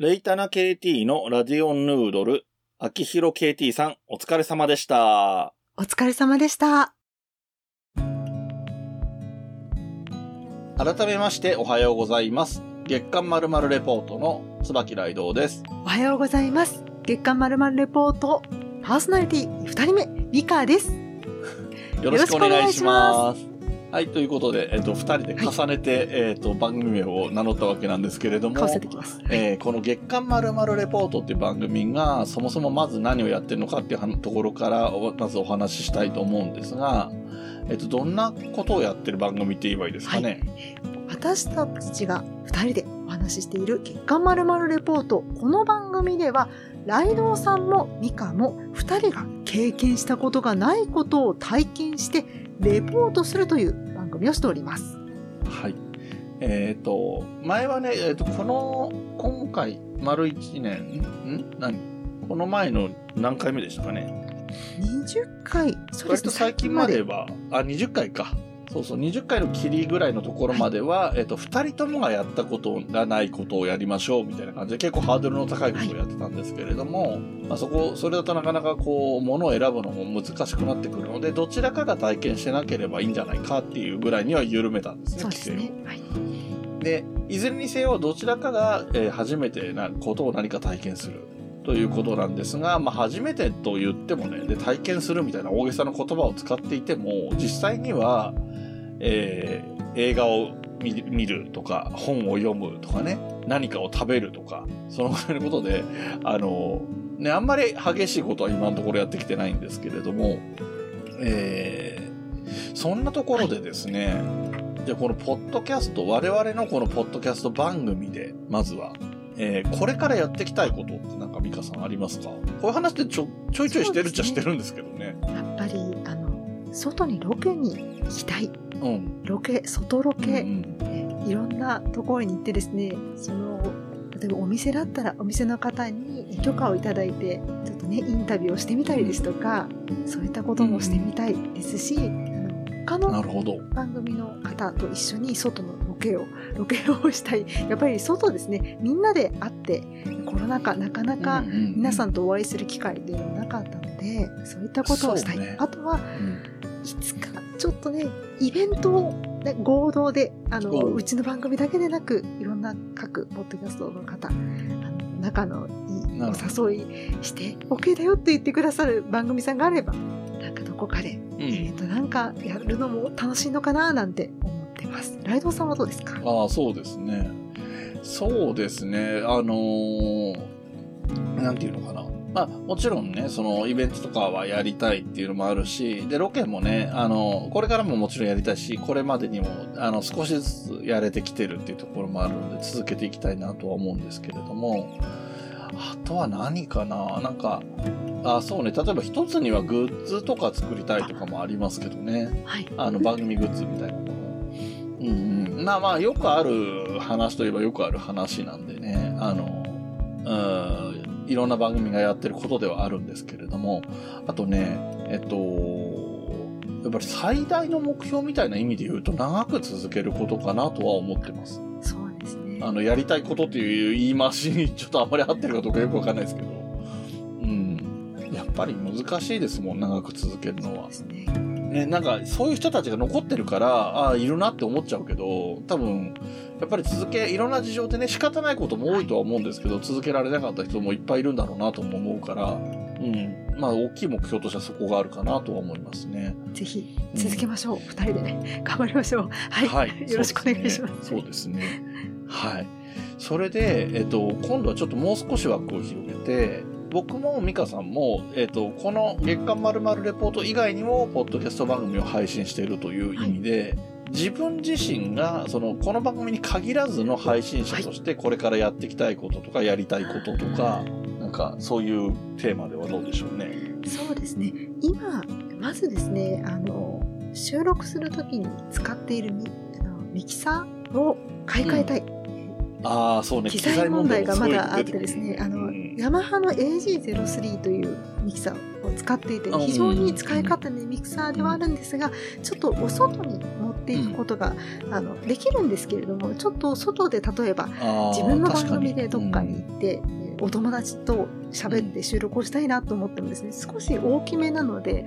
レイタナ KT のラディオンヌードル、秋広 KT さん、お疲れ様でした。お疲れ様でした。改めましておはようございます。月刊まるまるレポートの椿雷道です。おはようございます。月刊まるまるレポート、パーソナリティ二人目、リカです。よろしくお願いしよます。はい、ということで、えっと、二人で重ねて、えっと、番組名を名乗ったわけなんですけれども。えーこの月刊まるまるレポートっていう番組が、そもそもまず何をやってるのかっていうはところから、おまずお話ししたいと思うんですが、えっと、どんなことをやってる番組って言えばいいですかね？私たちが二人でお話ししている月刊まるまるレポート。この番組では、ライドウさんもミカも二人が経験したことがないことを体験して、レポートするという番組をしております。はい。えっ、と、前はね、えっ、と、この、今回、丸一年、ん？何？この前の何回目でしたかね？20回、そうですね。割と最近までは、あ、20回か。そうそう、20回の切りぐらいのところまでは、えっ、と、二人ともがやったことがないことをやりましょう、みたいな感じで、結構ハードルの高いことをやってたんですけれども、まあそこ、それだとなかなかこう、ものを選ぶのも難しくなってくるので、どちらかが体験してなければいいんじゃないかっていうぐらいには緩めたんですね、規制をね。はい。で、いずれにせよ、どちらかが、えー初めてなことを何か体験するということなんですが、まあ、初めてと言ってもね、で、体験するみたいな大げさな言葉を使っていても、実際には、えー映画を見るとか、本を読むとかね、何かを食べるとか、そのぐらいのことで、あの、ね、あんまり激しいことは今のところやってきてないんですけれども、えーそんなところでですね、じゃあこのポッドキャスト、我々のこのポッドキャスト番組で、まずは、えーこれからやっていきたいことってなんかミカさんありますか？こういう話ってちょちょいちょいしてるっちゃしてるんですけどね。やっぱり、外にロケに行きたい。うん。ロケ、外ロうんうケ、んえいろんなところに行ってですね、その、例えばお店だったらお店の方に許可をいただいて、ちょっとね、インタビューをしてみたりですとか、そういったこともしてみたいですし、他の。番組の方と一緒に外のロケを、ロケをしたい。やっぱり外ですね、みんなで会って、コロナ禍なかなか皆さん、んとお会いする機会っていうのもなかったので、そういったことをしたい。ねあとは、うんいつかちょっとね、イベントを、ね、合同で、あの、おううちの番組だけでなく、いろんな各ポッドキャストの方、あの仲のお誘いして OK だよって言ってくださる番組さんがあれば、なんかどこかで、うんえっ、と、なんかやるのも楽しいのかななんて思ってます。ライドウさんはどうですか？ああ、そうですね。そうですね。あのーなんていうのかな。まあ、もちろんね、そのイベントとかはやりたいっていうのもあるし、で、ロケもね、あの、これからももちろんやりたいし、これまでにも、あの、少しずつやれてきてるっていうところもあるので、続けていきたいなとは思うんですけれども、あとは何かな？なんか、あ、そうね、例えば一つにはグッズとか作りたいとかもありますけどね。はい。あの番組グッズみたいなものを。うんうん。まあまあ、よくある話といえばよくある話なんでね、あの、うん、いろんな番組がやってることではあるんですけれども、あとね、えっと、やっぱり最大の目標みたいな意味で言うと長く続けることかなとは思ってます。そうですね。あの、やりたいことっていう言い回しにちょっとあまり合ってるかどうかよくわかんないですけど、うん。やっぱり難しいですもん、長く続けるのはそうで。すね。ね、なんかそういう人たちが残ってるから、ああ、いるなって思っちゃうけど、多分、やっぱり続け、いろんな事情でね、仕方ないことも多いとは思うんですけど、続けられなかった人もいっぱいいるんだろうなとも思うから、うん。まあ、大きい目標としてはそこがあるかなとは思いますね。ぜひ続けましょう。二、人でね、頑張りましょう。はい。はい。よろしくお願いします。そうですね。そうですねはい。それで、えっと、今度はちょっともう少し枠を広げて、僕も美香さんも、えっと、この月刊まるまるレポート以外にも、ポッドキャスト番組を配信しているという意味で、自分自身が、その、この番組に限らずの配信者として、これからやっていきたいこととか、やりたいこととか、なんか、そういうテーマではどうでしょうね？そうですね。今、まずですね、あの、収録するときに使っているミあのミキサーを買い替えたい。ああ、そうね。機材問題がまだあってですね、あの、うんヤマハの AG03 というミキサーを使っていてうん、非常に使い方ね、ミキサーではあるんですが、ちょっとお外に持っっていくことが、あのできるんですけれどもちょっと外で例えば自分の番組でどっかに行って、えーお友達と喋って収録をしたいなと思ってもですね少し大きめなので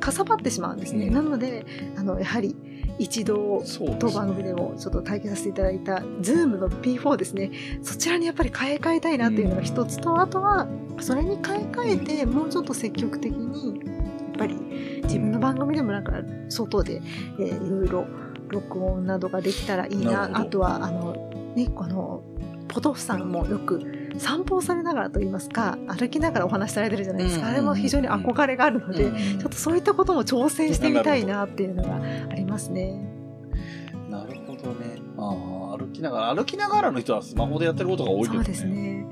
かさばってしまうんですね、うん。なのであのやはり一度そうです当番組でもちょっと体験させていただいた Zoom の P4 ですね。そちらにやっぱり買い替えたいなっていうのが一つと、あとはそれに買い替えてもうちょっと積極的にやっぱり自分の番組でもなんか外で、えーいろいろ録音などができたらいいな。あとはあのねこのポトフさんもよく散歩をされながらといいますか歩きながらお話しされてるじゃないですか、うんあれも非常に憧れがあるので、うんちょっとそういったことも挑戦してみたいなっていうのがありますね。なるほどね。ああ、歩きながら、歩きながらの人はスマホでやってることが多いですね。そうですね。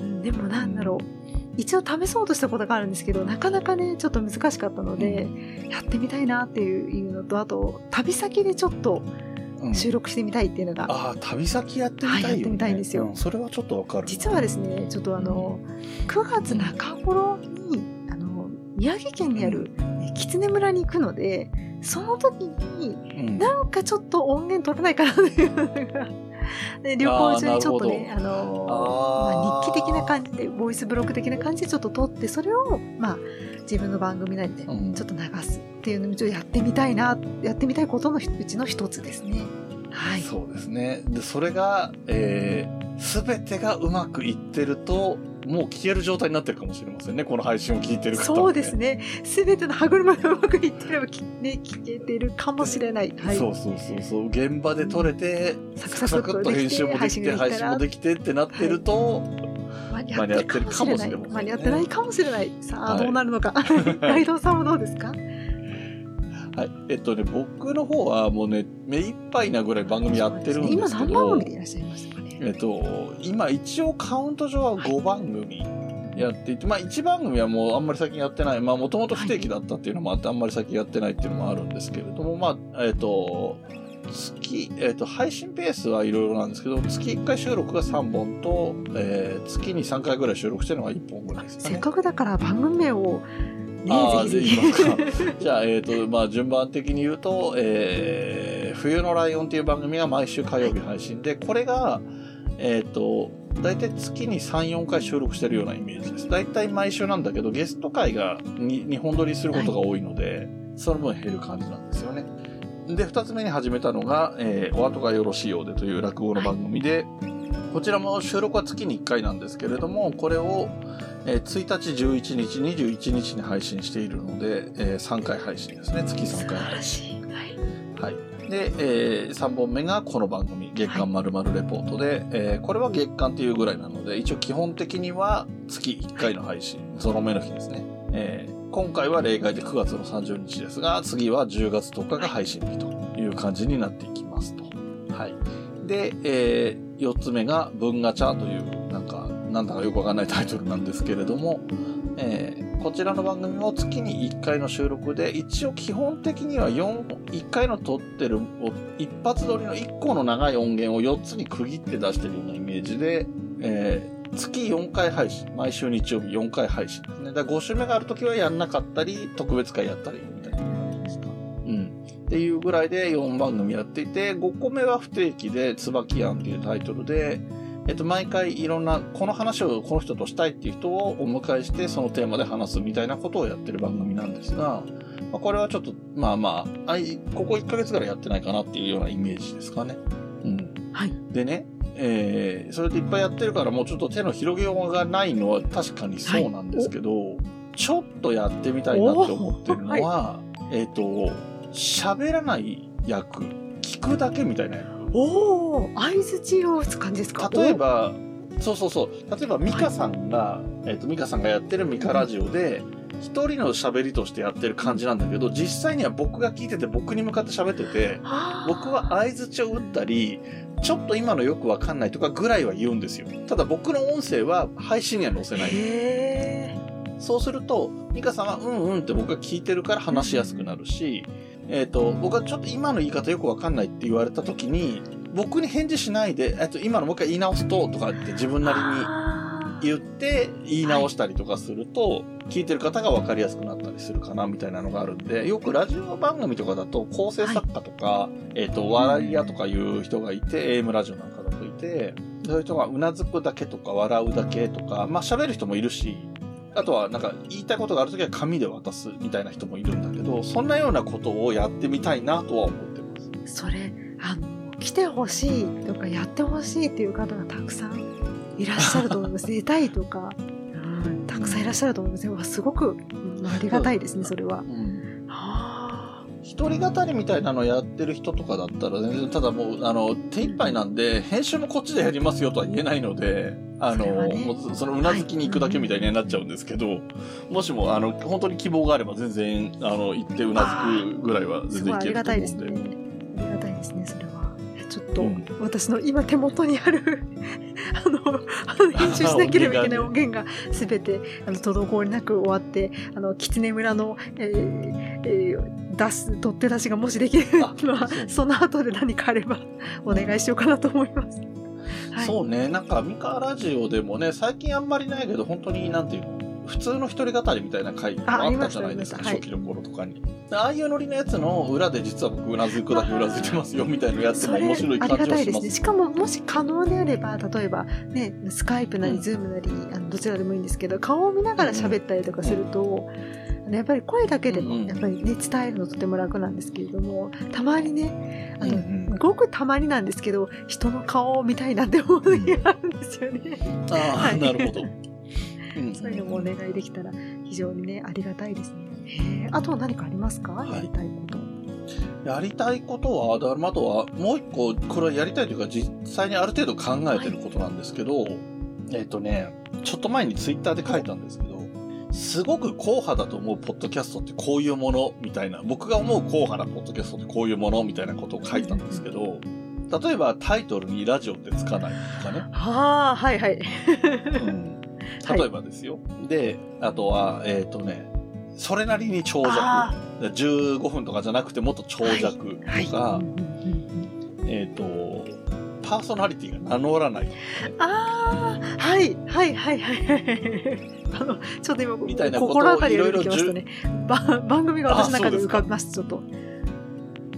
うんでもなんだろう。一応試そうとしたことがあるんですけど、なかなかね、ちょっと難しかったので、やってみたいなっていうのと、あと、旅先でちょっとうん収録してみたいっていうのが、ああ、旅先やってみたいよ、ね。はいやってみたいんですよ。うそれはちょっとわかる。実はですね、ちょっとあの、9月中頃に、あの、宮城県にあるえ狐村に行くので、その時に、うん、なんかちょっと音源取れないかなというのが、で 旅行中にちょっとね、あのまあ、日記的な感じで、ボイスブログ的な感じでちょっと撮って、それを、まあ、自分の番組なりでちょうんっと流すっていうのをちょっとやってみたいな、やってみたいことのうちの一つですね。はい。そうですね。で、それが、えー、べてがうまくいってると、もう聞ける状態になってるかもしれませんね。この配信を聞いてる方も、そうです。ね。すべての歯車がうまくいってれば、きね、聞けてるかもしれない。はい。そうそうそうそう。現場で撮れて、サクサクサクっと編集もできて、配信もできてってなってると、間に合ってるかもしれない。間に合ってるかもしれませんね間に合ってないかもしれない。さあ、はいどうなるのか。さんはどうですか？はい。えっとね、僕の方はもうね、目いっぱいなぐらい番組やってるんですけど、今何番組でいらっしゃいますかね？えっと、今一応カウント上は5番組やっていて、まあ1番組はもうあんまり最近やってない、まあもともと不定期だったっていうのもあって、あんまり最近やってないっていうのもあるんですけれども、まあ、えっと、月、えっと、配信ペースはいろいろなんですけど、月1回収録が3本と、えー月に3回ぐらい収録してるのが1本ぐらいですかね。せっかくだから番組名を、ねあーぜひぜじゃあ言いひ。じゃあ、えっ、と、まあ、順番的に言うと、えー、冬のライオンっていう番組が毎週火曜日配信で、これが、えっ、と、大体月に3、4回収録してるようなイメージです。大体毎週なんだけど、ゲスト会が 2, 本撮りすることが多いので、その分減る感じなんです。で、二つ目に始めたのが、えーお後がよろしいようでという落語の番組で、こちらも収録は月に1回なんですけれども、これを、えー1日、11日、21日に配信しているので、え3回配信ですね。月3素晴回配ら信。はい。はい。で、え3本目がこの番組、月刊まるまるレポートで、えーこれは月刊っていうぐらいなので、一応基本的には月1回の配信、ゾロ目の日ですね。えー今回は例外で9月の30日ですが、次は10月10日が配信日という感じになっていきますと。はい。で、え4つ目が文ガチャという、なんか、なんだかよくわかんないタイトルなんですけれども、えーこちらの番組も月に1回の収録で、一応基本的には4、1回の撮ってる、一発撮りの1個の長い音源を4つに区切って出してるようなイメージで、えー月4回配信、毎週日曜日4回配信ですね。だから5週目があるときはやんなかったり、特別会やったりみたいな感じですか。うん。っていうぐらいで4番組やっていて、5個目は不定期で、椿庵っていうタイトルで、えっと、毎回いろんな、この話をこの人としたいっていう人をお迎えして、そのテーマで話すみたいなことをやってる番組なんですが、まあ、これはちょっと、まあまあ、あいここ1ヶ月ぐらいやってないかなっていうようなイメージですかね。うん。はい。でね、えーそれでいっぱいやってるからもうちょっと手の広げようがないのは確かにそうなんですけど、ちょっとやってみたいなって思ってるのは、えっ、と、喋らない役、聞くだけみたいな役。おお、相づちを打つ感じですか？例えば、そうそうそう。例えば、ミカさんが、えっ、と、ミカさんがやってるミカラジオで、一人の喋りとしてやってる感じなんだけど、実際には僕が聞いてて僕に向かって喋ってて、僕は相づちを打ったり、ちょっと今のよくわかんないとかぐらいは言うんですよ。ただ僕の音声は配信には載せない。へそうすると、ミカさんはうんうんって僕が聞いてるから話しやすくなるし、えっ、と、僕はちょっと今の言い方よくわかんないって言われた時に、僕に返事しないで、えっと、今のもう一回言い直すと、とかって自分ーなりにあ言って言い直したりとかすると、聞いてる方が分かりやすくなったりするかなみたいなのがあるんで、よくラジオ番組とかだと構成作家とか、えっ、と、笑い屋とかいう人がいて、AM ラジオなんかだといて、そういう人がうなずくだけとか笑うだけとか、まあ喋る人もいるし、あとはなんか言いたいことがあるときは紙で渡すみたいな人もいるんだけど、そんなようなことをやってみたいなとは思ってます。それあの来てほしいとかやってほしいっていう方がたくさんいらっしゃると思います。出たいとか、うん、たくさんいらっしゃると思います。すごく、うんありがたいですねそれは。うん。は一人語りみたいなのやってる人とかだったら全然ただもうあの手一杯なんで編集もこっちでやりますよとは言えないのであのね。もうそのうなずきに行くだけみたいになっちゃうんですけど、もしもあの本当に希望があれば全然あの行ってうなずくぐらいは全然いけるとごいありがたいです思うんで。ね。ありがたいですねと、うん。私の今手元にある あの編集しなければいけない音源がすべてあの滞りなく終わってあの狐村の、えーえー出す取って出しがもしできるあのはその後で何かあればお願いしようかなと思います。はい、そうね、なんか、ミカラジオでもね、最近あんまりないけど、本当に、なんていうの、普通の一人語りみたいな回があったじゃないですか、初期の頃とかに。ああいうノリのやつの裏で実は僕うなずくだけうなずいてますよ、みたいなのやっても面白い感ありがじはします。たいですね。しかも、もし可能であれば、例えば、ね、スカイプなり、うんズームなり、あのどちらでもいいんですけど、顔を見ながら喋ったりとかすると、あのやっぱり声だけでも、うんうんやっぱりね、伝えるのとても楽なんですけれども、たまにね、あの、うんうんごくたまになんですけど、人の顔を見たいなって思う時があるんですよね。ああ、はいなるほど。うんそういうのもお願いできたら、非常にね、ありがたいですね。あとは何かありますか、いやりたいこと。やりたいことは、あとは、もう一個、これはやりたいというか、実際にある程度考えてることなんですけど、えっ、とね、ちょっと前にツイッターで書いたんですけど、すごく硬派だと思うポッドキャストってこういうものみたいな、僕が思う硬派なポッドキャストってこういうものみたいなことを書いたんですけど、例えばタイトルにラジオってつかないとかね。はあ、はいはい。うん例えばですよ。で、あとは、えっ、とね、それなりに長尺。あ15分とかじゃなくてもっと長尺とか、はい。うんうんうんうんえっ、と、パーソナリティが名乗らない。ああ、はい、はい、はい、はいはい。あの、ちょっと今、みたいな心当たりが出てきいろいろましたね。ば番組が私の中で浮かびます、ちょっと。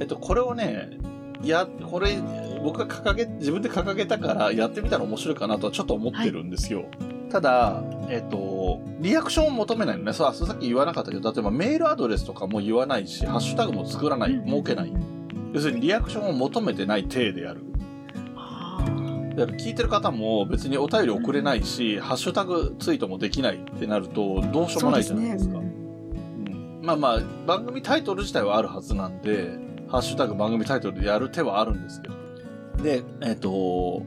えっと、これをね、や、これ、僕が掲げ、自分で掲げたからやってみたら面白いかなとはちょっと思ってるんですよ。ただ、えっと、リアクションを求めないのね。そう、さっき言わなかったけど、例えばメールアドレスとかも言わないし、ハッシュタグも作らない、設けない。要するにリアクションを求めてない体でやる。あーだから聞いてる方も別にお便り送れないし、ハッシュタグツイートもできないってなると、どうしようもないじゃないですか。そううんまあまあ、番組タイトル自体はあるはずなんで、ハッシュタグ番組タイトルでやる手はあるんですけど。で、えっ、と、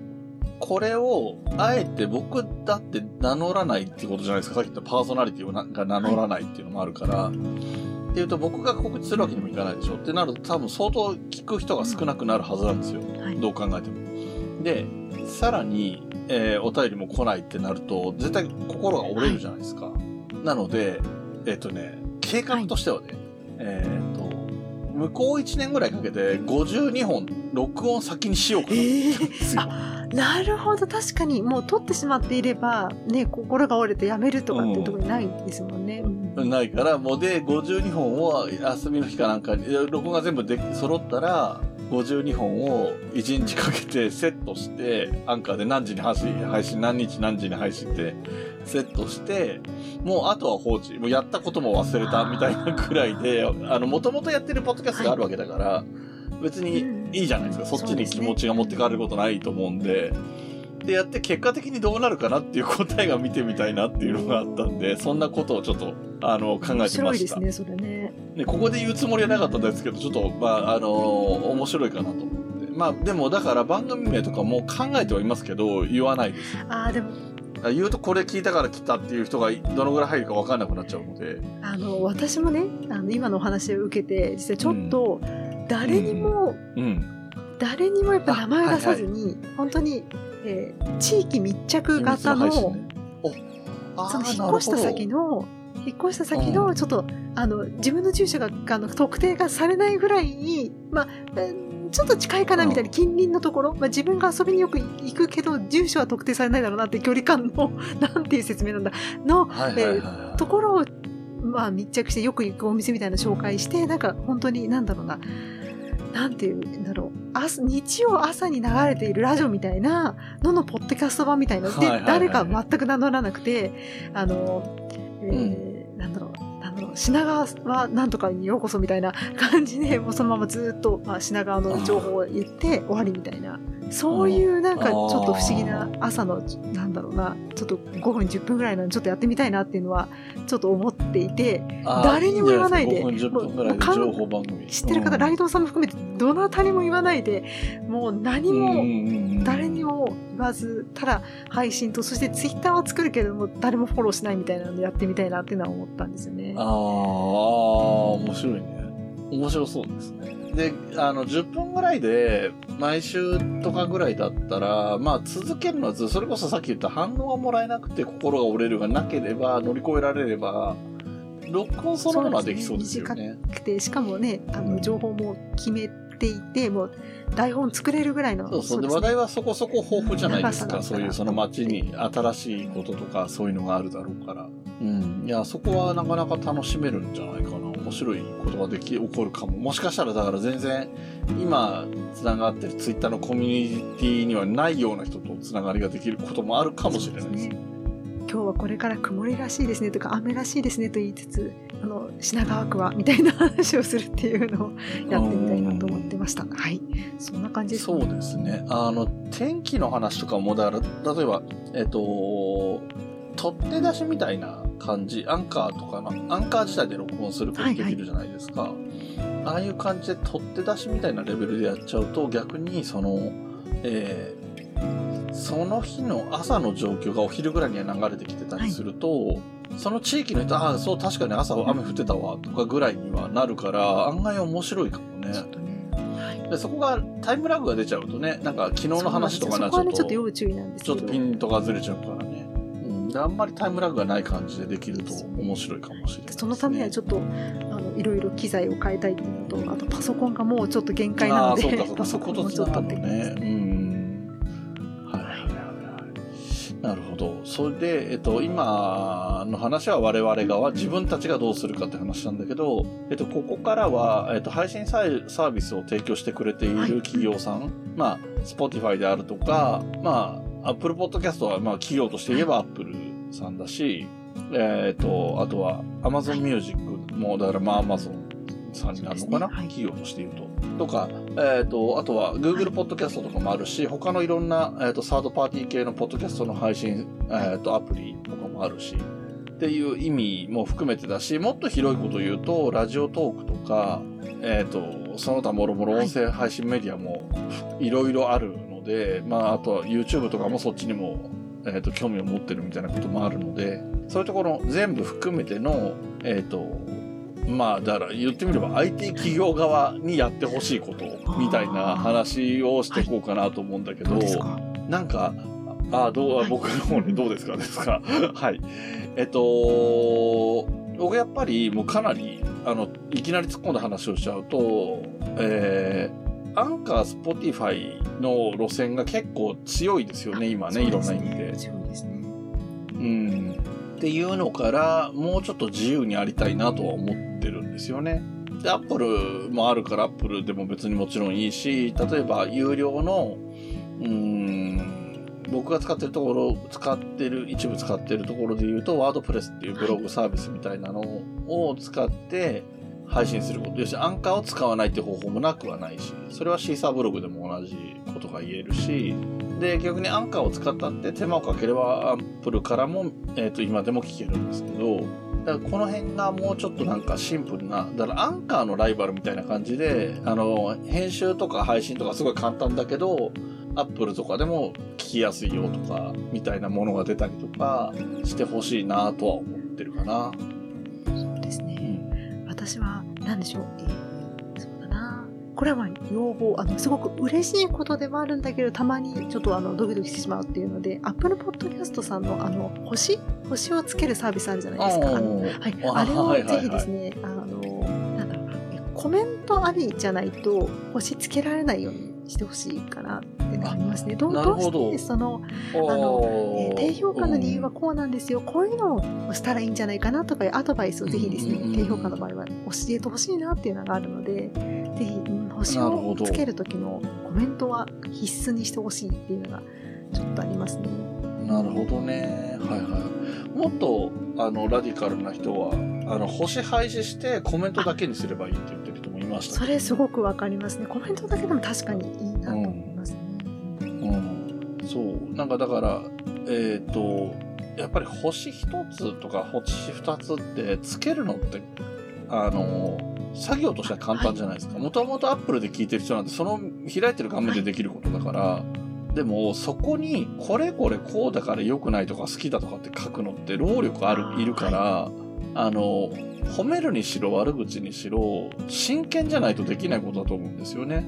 これを、あえて僕だって名乗らないってことじゃないですか。さっき言ったパーソナリティをなが名乗らないっていうのもあるから。っていうと僕が告知するわけにもいかないでしょ。ってなると多分相当聞く人が少なくなるはずなんですよ。はいどう考えても。で、さらに、えーお便りも来ないってなると、絶対心が折れるじゃないですか。なので、えっ、とね、計画としてはね、えっ、と、向こう1年ぐらいかけて52本録音先にしようかなって言ったんですよ。なるほど、確かに、もう撮ってしまっていれば、ね、心が折れてやめるとかっていうところにないですもんね。うんないから、もうで、52本を休みの日かなんかに、録音が全部で揃ったら、52本を1日かけてセットして、アンカーで何時に配信、配信何日何時に配信ってセットして、もうあとは放置。もうやったことも忘れたみたいなくらいで、あの、もともとやってるポッドキャストがあるわけだから、別にいいじゃないですか。そっちに気持ちが持ってかれることないと思うんで、でやって結果的にどうなるかなっていう答えが見てみたいなっていうのがあったんで、そんなことをちょっと、あの、考えて面ました。白いですね、それね。ね、ここで言うつもりはなかったんですけど、ちょっと、まあ、あの面白いかなと思って。まあ、でも、だから番組名とかも考えてはいますけど、言わないです。ああ、でも、あ言うとこれ聞いたから来たっていう人がどのぐらい入るか分かんなくなっちゃうので。あの、私もね、あの、今のお話を受けて、実はちょっと、誰にも、うん。誰にもやっぱ名前を出さずに、本当に、えー地域密着型の、その引っ越した先の、引っ越した先の、ちょっと、あの、自分の住所が、あの、特定がされないぐらいに、まあ、うんちょっと近いかなみたいなうん。近隣のところ、まあ、自分が遊びによく行くけど住所は特定されないだろうなって距離感の なんていう説明なんだ。のはいはいはいはい。ところを、まあ、密着してよく行くお店みたいなの紹介してなんか本当になんだろうな。なんていうんだろう。朝日曜朝に流れているラジオみたいなののポッドキャスト版みたいなで、誰か全く名乗らなくてあの、えーなん。なんだろう品川はなんとかにようこそみたいな感じでもうそのままずっと、まあ、品川の情報を言って終わりみたいな。そういうなんかちょっと不思議な朝のなんだろうなちょっと5分10分ぐらいなのちょっとやってみたいなっていうのはちょっと思っていて誰にも言わないでいんじゃないですか5分10分ぐらいで情報番組。知ってる方、うんライドウさんも含めてどなたにも言わないでもう何も誰にも。も言わずただ配信とそしてツイッターは作るけれども誰もフォローしないみたいなのでやってみたいなっていうのは思ったんですよねあ。あ、面白いね。面白そうですね。で、あの、10分ぐらいで、毎週とかぐらいだったら、まあ、続けるのはず、それこそさっき言った反応がもらえなくて心が折れるがなければ、乗り越えられれば、録音そのものはできそうですよね。でしかもねあの情報も決めていてもう台本作れるぐらいのそうそう。で、ですね話題はそこそこ豊富じゃないですか。そういうその街に新しいこととか、そういうのがあるだろうから。うん。いや、そこはなかなか楽しめるんじゃないかな。面白いことができ、起こるかも。もしかしたら、だから全然、今、つながってるツイッターのコミュニティにはないような人とつながりができることもあるかもしれないです。今日はこれから曇りらしいですねとか雨らしいですねと言いつつあの品川区はみたいな話をするっていうのをやってみたいなと思ってました。はい、そんな感じです、そうですね。あの、天気の話とかも、だから、例えば、えっと、取って出しみたいな感じ、アンカーとかの、アンカー自体で録音することできるじゃないですか。ああいう感じで取って出しみたいなレベルでやっちゃうと、逆に、その、えーその日の朝の状況がお昼ぐらいには流れてきてたりすると、その地域の人、ああ、そう、確かに朝雨降ってたわ、とかぐらいにはなるから、案外面白いかもね。でそこがタイムラグが出ちゃうとね、なんか昨日の話とかになっちゃうと、そこはねちょっと要注意なんですちょっとピントがずれちゃうからであんまりタイムラグがない感じでできると面白いかもしれないね。そのためにはちょっっとあのいろいろ機材を変えたいっていうのとあとパソコンがもうちょっと限界なので パソそことコンもちょっとってね。うん。はいはいはいはい。なるほど。それで、えっと、今の話は我々側、自分たちがどうするかって話なんだけど、えっと、ここからは、えっと、配信サービスを提供してくれていはいる企業さん、まあ、Spotify であるとか、まあ、Apple Podcast は、まあ、企業として言えば Apple さんだし、えっと、あとは Amazon Music も、だからまあ Amazon さんになるのかな、ね。はい。企業として言うと。とか、えっ、と、あとは Google ポッドキャストとかもあるし、他のいろんな、えー、とサードパーティー系のポッドキャストの配信、えー、とアプリとかもあるし、っていう意味も含めてだし、もっと広いこと言うと、ラジオトークとか、えっ、と、その他もろもろ音声配信メディアもいろいろあるので、まあ、あとは YouTube とかもそっちにも、えっ、と、興味を持ってるみたいなこともあるので、そういうところ全部含めての、えっ、と、まあ、だから言ってみれば IT 企業側にやってほしいことみたいな話をしていこうかなと思うんだけど、どうですか？なんか、あ、どう、はい僕の方にどうですか？ですか？はい。えっと、僕やっぱりもうかなり、あの、いきなり突っ込んだ話をしちゃうと、えー、アンカー、スポティファイの路線が結構強いですよね、今ね、いろんな意味で。そうですねうん。っていうのから、もうちょっと自由にありたいなとは思ってるんですよね。で、アップルもあるから、アップルでも別にもちろんいいし、例えば有料の、うーん、僕が使ってるところ、使ってる、一部使ってるところで言うと、ワードプレスっていうブログサービスみたいなのを使って配信すること。要するアンカーを使わないって方法もなくはないし、それはシーサーブログでも同じことが言えるし、で、逆にアンカーを使ったって手間をかければ、アップルからも、えっ、と、今でも聞けるんですけど、だからこの辺がもうちょっとなんかシンプルな、だからアンカーのライバルみたいな感じで、あの、編集とか配信とかすごい簡単だけど、アップルとかでも聞きやすいよとか、みたいなものが出たりとかしてほしいなとは思ってるかな。私は何でしょう、えーそうだな。これはまあ要望あのすごく嬉しいことでもあるんだけどたまにちょっとあのドキドキしてしまうっていうので Apple Podcast さんのあの星？星をつけるサービスあるじゃないですか。あのはい、ああれをはいはいはい。ぜひですね、あの、なんだろうコメントありじゃないと星つけられないようにしてほしいかなってなりますね。どどどうしてそのあのえー低評価の理由はこうなんですよ、こういうのをしたらいいんじゃないかなとかいうアドバイスをぜひですね、うんうんうん低評価の場合は教えてほしいなっていうのがあるので、ぜひ、うん星をつける時のコメントは必須にしてほしいっていうのがちょっとありますね。なるほどね。はいはい。もっと、あの、ラディカルな人は、あの、星廃止してコメントだけにすればいいっていましたそれすごくわかりますね。コメントだけでも確かにいいなと思いますね。うん。そう。なんかだから、えっ、と、やっぱり星一つとか星二つってつけるのって、あの、作業としては簡単じゃないですか。もともとアップルで聞いてる人なんて、その開いてる画面でできることだから、でもそこにこれこれこうだから良くないとか好きだとかって書くのって労力あある、ーいるから、あの、褒めるにしろ悪口にしろ、真剣じゃないとできないことだと思うんですよね。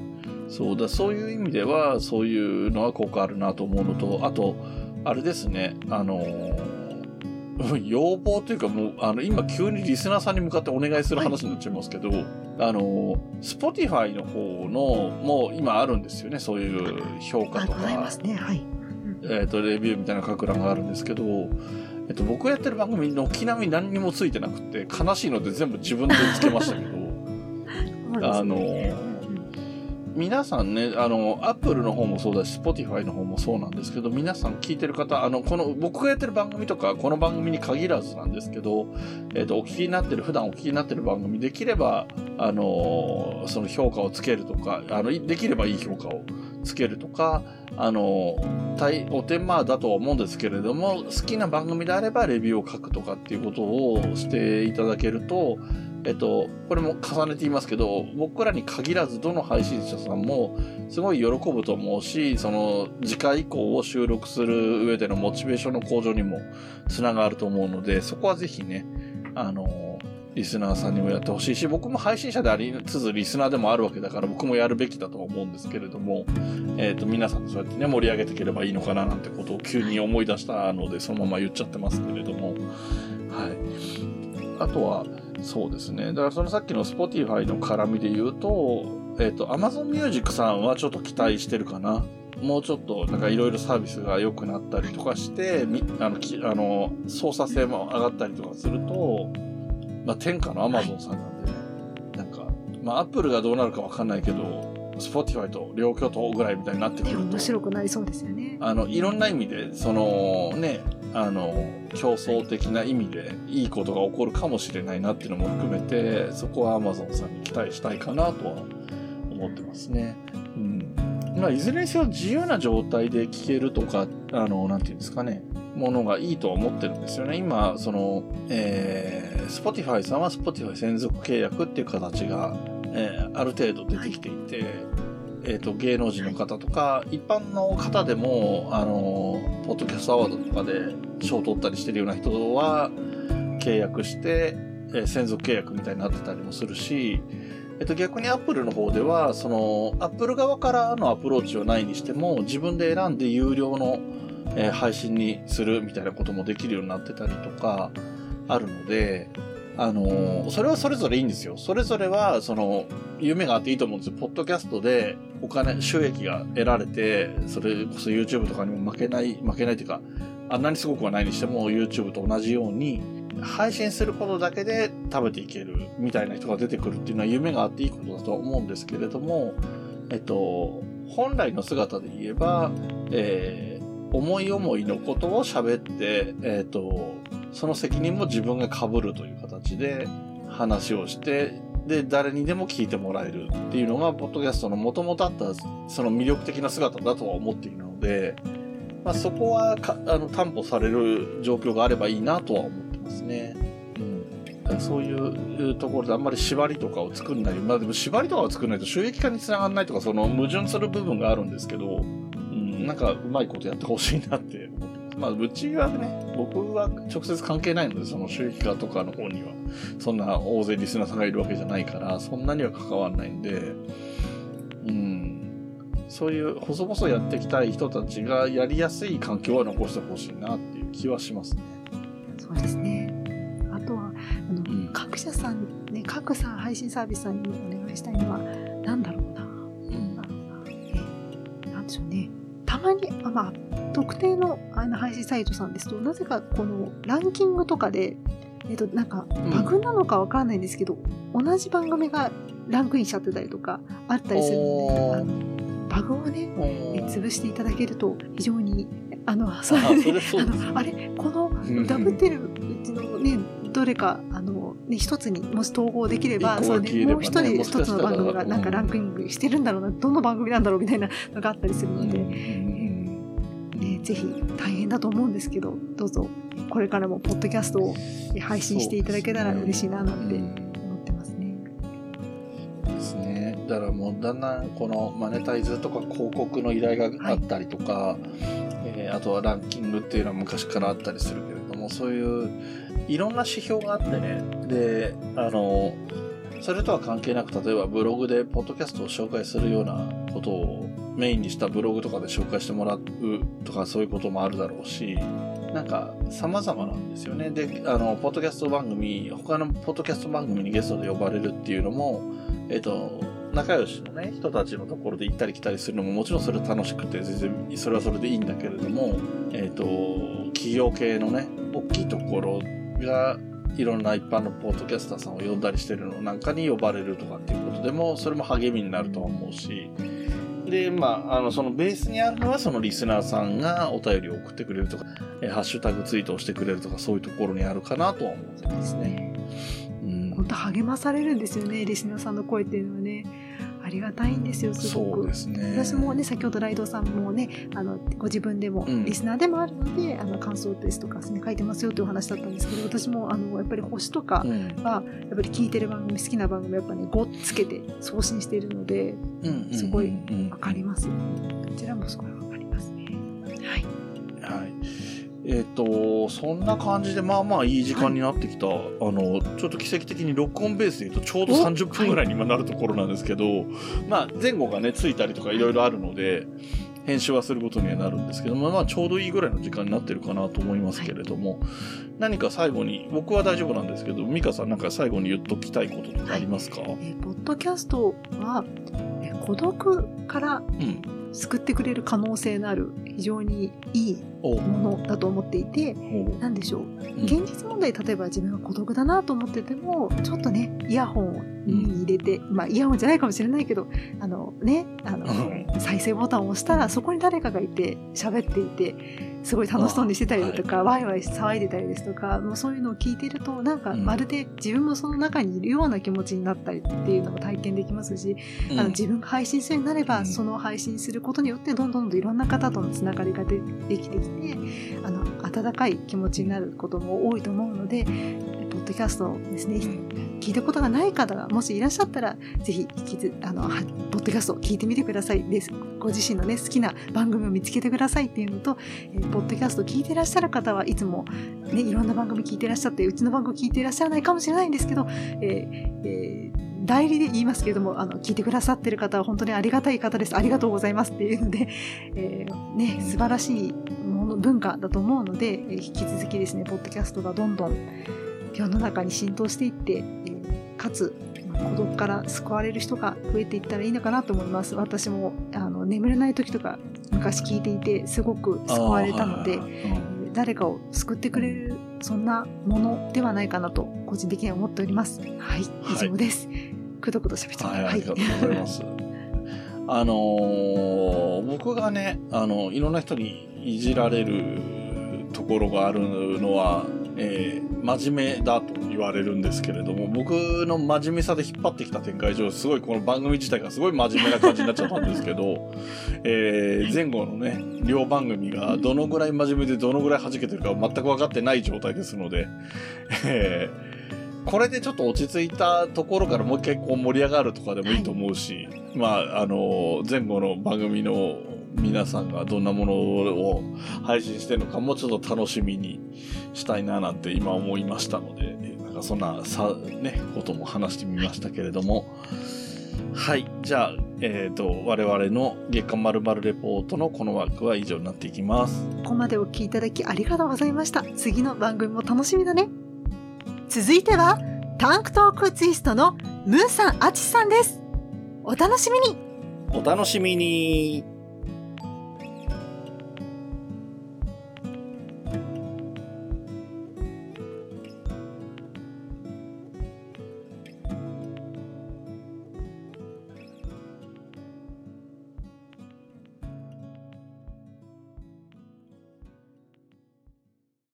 そうだ、そういう意味では、そういうのは効果あるなと思うのと、あと、あれですね、あのー 要望というかもう、あの、今急にリスナーさんに向かってお願いする話になっちゃいますけど、あのー、Spotify の方の、もう今あるんですよね、そういう評価あとかございま、すね。はい。えっ、と、レビューみたいな書く欄があるんですけど、えっと、僕がやってる番組、軒並み何にもついてなくて、悲しいので全部自分でつけましたけど、あのー皆さんね、あの、アップルの方もそうだし、Spotify の方もそうなんですけど、皆さん聞いてる方、あの、この、僕がやってる番組とか、この番組に限らずなんですけど、えっ、と、お聞きになってる、普段お聞きになってる番組、できれば、あの、その評価をつけるとか、あの、できればいい評価をつけるとか、あの、大お手間だとは思うんですけれども、好きな番組であればレビューを書くとかっていうことをしていただけると、えっと、これも重ねて言いますけど、僕らに限らずどの配信者さんもすごい喜ぶと思うし、その次回以降を収録する上でのモチベーションの向上にもつながると思うので、そこはぜひね、あの、リスナーさんにもやってほしいし、僕も配信者でありつつリスナーでもあるわけだから僕もやるべきだとは思うんですけれども、えっ、と、皆さんそうやってね、盛り上げていければいいのかななんてことを急に思い出したので、そのまま言っちゃってますけれども、はい。あとは、そうですね。だからそのさっきの Spotify の絡みで言うと、えっ、と、Amazon Music さんはちょっと期待してるかな。もうちょっと、なんかいろいろサービスが良くなったりとかして、みあの、きあの、操作性も上がったりとかすると、まあ、天下の Amazon さんなんで、なんか、まあ、Apple がどうなるかわかんないけど、Spotify と両巨頭ぐらいみたいになってくるとね面、白くなりそうですよね。あの、いろんな意味で、その、ね、あの、競争的な意味でいいことが起こるかもしれないなっていうのも含めて、そこは Amazon さんに期待したいかなとは思ってますね。うん。まあ、いずれにせよ自由な状態で聞けるとか、あの、なんていうんですかね、ものがいいとは思ってるんですよね。今、その、えー、Spotify さんは Spotify 専属契約っていう形が、えーある程度出てきていて、えっ、と、芸能人の方とか、一般の方でも、あの、ポッドキャストアワードとかで賞を取ったりしてるような人は、契約して、えー専属契約みたいになってたりもするし、えっと、逆に Apple の方では、その、Apple 側からのアプローチはないにしても、自分で選んで有料の、えー配信にするみたいなこともできるようになってたりとか、あるので、あのーそれはそれぞれいいんですよ。それぞれは、その、夢があっていいと思うんですよ。ポッドキャストでお金、収益が得られて、それこそ YouTube とかにも負けない、負けないというか、あんなにすごくはないにしても YouTube と同じように、配信することだけで食べていけるみたいな人が出てくるっていうのは夢があっていいことだとは思うんですけれども、えっと、本来の姿で言えば、えー思い思いのことを喋って、えっと、その責任も自分が被るという形で話をして、で、誰にでも聞いてもらえるっていうのが、ポッドキャストの元々あった、その魅力的な姿だとは思っているので、まあ、そこはあの担保される状況があればいいなとは思ってますね。うん。そういうところであんまり縛りとかを作んない。まあでも縛りとかを作らないと収益化につながらないとか、その矛盾する部分があるんですけど、うん、なんかうまいことやってほしいなって思ってまあ、うちはね、僕は直接関係ないので、その収益化とかの方には、そんな大勢リスナーさんがいるわけじゃないから、そんなには関わらないんで、うん、そういう細々やっていきたい人たちがやりやすい環境は残してほしいなっていう気はしますね。そうですね。あとは、あの、ん。各社さんね各さ配信サービスさんにお願いしたいのはなんだろうな。うん。なんだろうな。えなんでしょうね。たまにあまあ特定のあの配信サイトさんですとなぜかこのランキングとかでえっとなんかん。バグなのかわからないんですけど、同じ番組がランクインしちゃってたりとかあったりするのでバグをねえ潰していただけると非常にあのそあれでああれこのうんダブってるうちのねどれかあの、ね、一つにもし統合できればね、もう一人一つの番組がなんかランクインしてるんだろうなどの番組なんだろうみたいなのがあったりするので、ね、ぜひ大変だと思うんですけどどうぞこれからもポッドキャストを配信していただけたら嬉しいななんて思ってますね。ですね。だからもうだんだんこのマネタイズとか広告の依頼があったりとか、えーあとはランキングっていうのは昔からあったりするけれども、そういういろんな指標があってね、で、あの、それとは関係なく、例えばブログでポッドキャストを紹介するようなことをメインにしたブログとかで紹介してもらうとかそういうこともあるだろうし、なんか様々なんですよね。で、あの、ポッドキャスト番組、他のポッドキャスト番組にゲストで呼ばれるっていうのも、えっ、と、仲良しのね、人たちのところで行ったり来たりするのももちろんそれ楽しくて、全然それはそれでいいんだけれども、えっ、と、企業系のね、大きいところが、いろんな一般のポッドキャスターさんを呼んだりしてるのなんかに呼ばれるとかっていうことでも、それも励みになるとは思うし、で、まあ、あの、そのベースにあるのは、そのリスナーさんがお便りを送ってくれるとか、えハッシュタグツイートをしてくれるとか、そういうところにあるかなとは思ってますね。うん本当励まされるんですよねリスナーさんの声っていうのはねありがたいんですよすごく。ね。私もね先ほどライドさんもねあのご自分でもうん。リスナーでもあるので、あの感想ですとか、ね、書いてますよというお話だったんですけど私もあのやっぱり星とかうん、はやっぱり聞いてる番組好きな番組やっぱね5つけて送信しているのでうんすごいうんうん。わかりますよ、こちらもすごいえっ、と、そんな感じで、まあまあいい時間になってきた。あの、ちょっと奇跡的に録音ベースで言うとちょうどお30分ぐらいに今なるところなんですけど、まあ前後がね、ついたりとかいろいろあるので、編集はすることにはなるんですけども、まあちょうどいいぐらいの時間になってるかなと思いますけれども、何か最後に、僕は大丈夫なんですけど、美香さんなんか最後に言っときたいこととかありますか、えーポッドキャストは、えー孤独からうん。救ってくれる可能性のある非常にいいものだと思っていて何でしょう。うん。現実問題例えば自分が孤独だなと思っててもちょっとねイヤホンを耳に入れて、まあイヤホンじゃないかもしれないけどあのねあの、う再生ボタンを押したらそこに誰かがいて喋っていてすごい楽しそうにしてたりだとか、ワイワイ騒いでたりですとかもうそういうのを聞いてるとなんかうん。まるで自分もその中にいるような気持ちになったりっていうのも体験できますし、あの自分が配信するようになれば、うん。その配信することによってどんどんどんどんいろんな方とのつながりがでできてきてあの温かい気持ちになることも多いと思うのでポッドキャストですね、聞いたことがない方がもしいらっしゃったらぜひ聞きずあのポッドキャストを聞いてみてください。ですご自身のね好きな番組を見つけてくださいっていうのと、えーポッドキャストを聞いてらっしゃる方はいつもねいろんな番組聞いてらっしゃってうちの番組聞いてらっしゃらないかもしれないんですけど、えーえー代理で言いますけれどもあの聞いてくださってる方は本当にありがたい方です。ありがとうございますっていうので、えーね素晴らしいもの文化だと思うので、えー引き続きですねポッドキャストがどんどん世の中に浸透していって、えーかつまあ孤独から救われる人が増えていったらいいのかなと思います。私もあの眠れない時とか昔聞いていてすごく救われたので誰かを救ってくれるそんなものではないかなと個人的には思っております。はい以上です、くどくど喋ってはい、ありがとうございます。あのー僕がね、あの、いろんな人にいじられるところがあるのは、えー真面目だと言われるんですけれども、僕の真面目さで引っ張ってきた展開上、すごいこの番組自体がすごい真面目な感じになっちゃったんですけど、えー前後のね、両番組がどのぐらい真面目でどのぐらい弾けてるか全く分かってない状態ですので、えーこれでちょっと落ち着いたところからもう一回こう盛り上がるとかでもいいと思うし、まあ、あの、前後の番組の皆さんがどんなものを配信してるのかもちょっと楽しみにしたいななんて今思いましたので、なんかそんなさ、ね、ことも話してみましたけれども、はい。じゃあ、えっ、と、我々の月刊まるレポートのこの枠は以上になっていきます。ここまでお聞きいただきありがとうございました。次の番組も楽しみだね。続いてはタンクトークツイストのムーさんあちさんです。お楽しみに。お楽しみに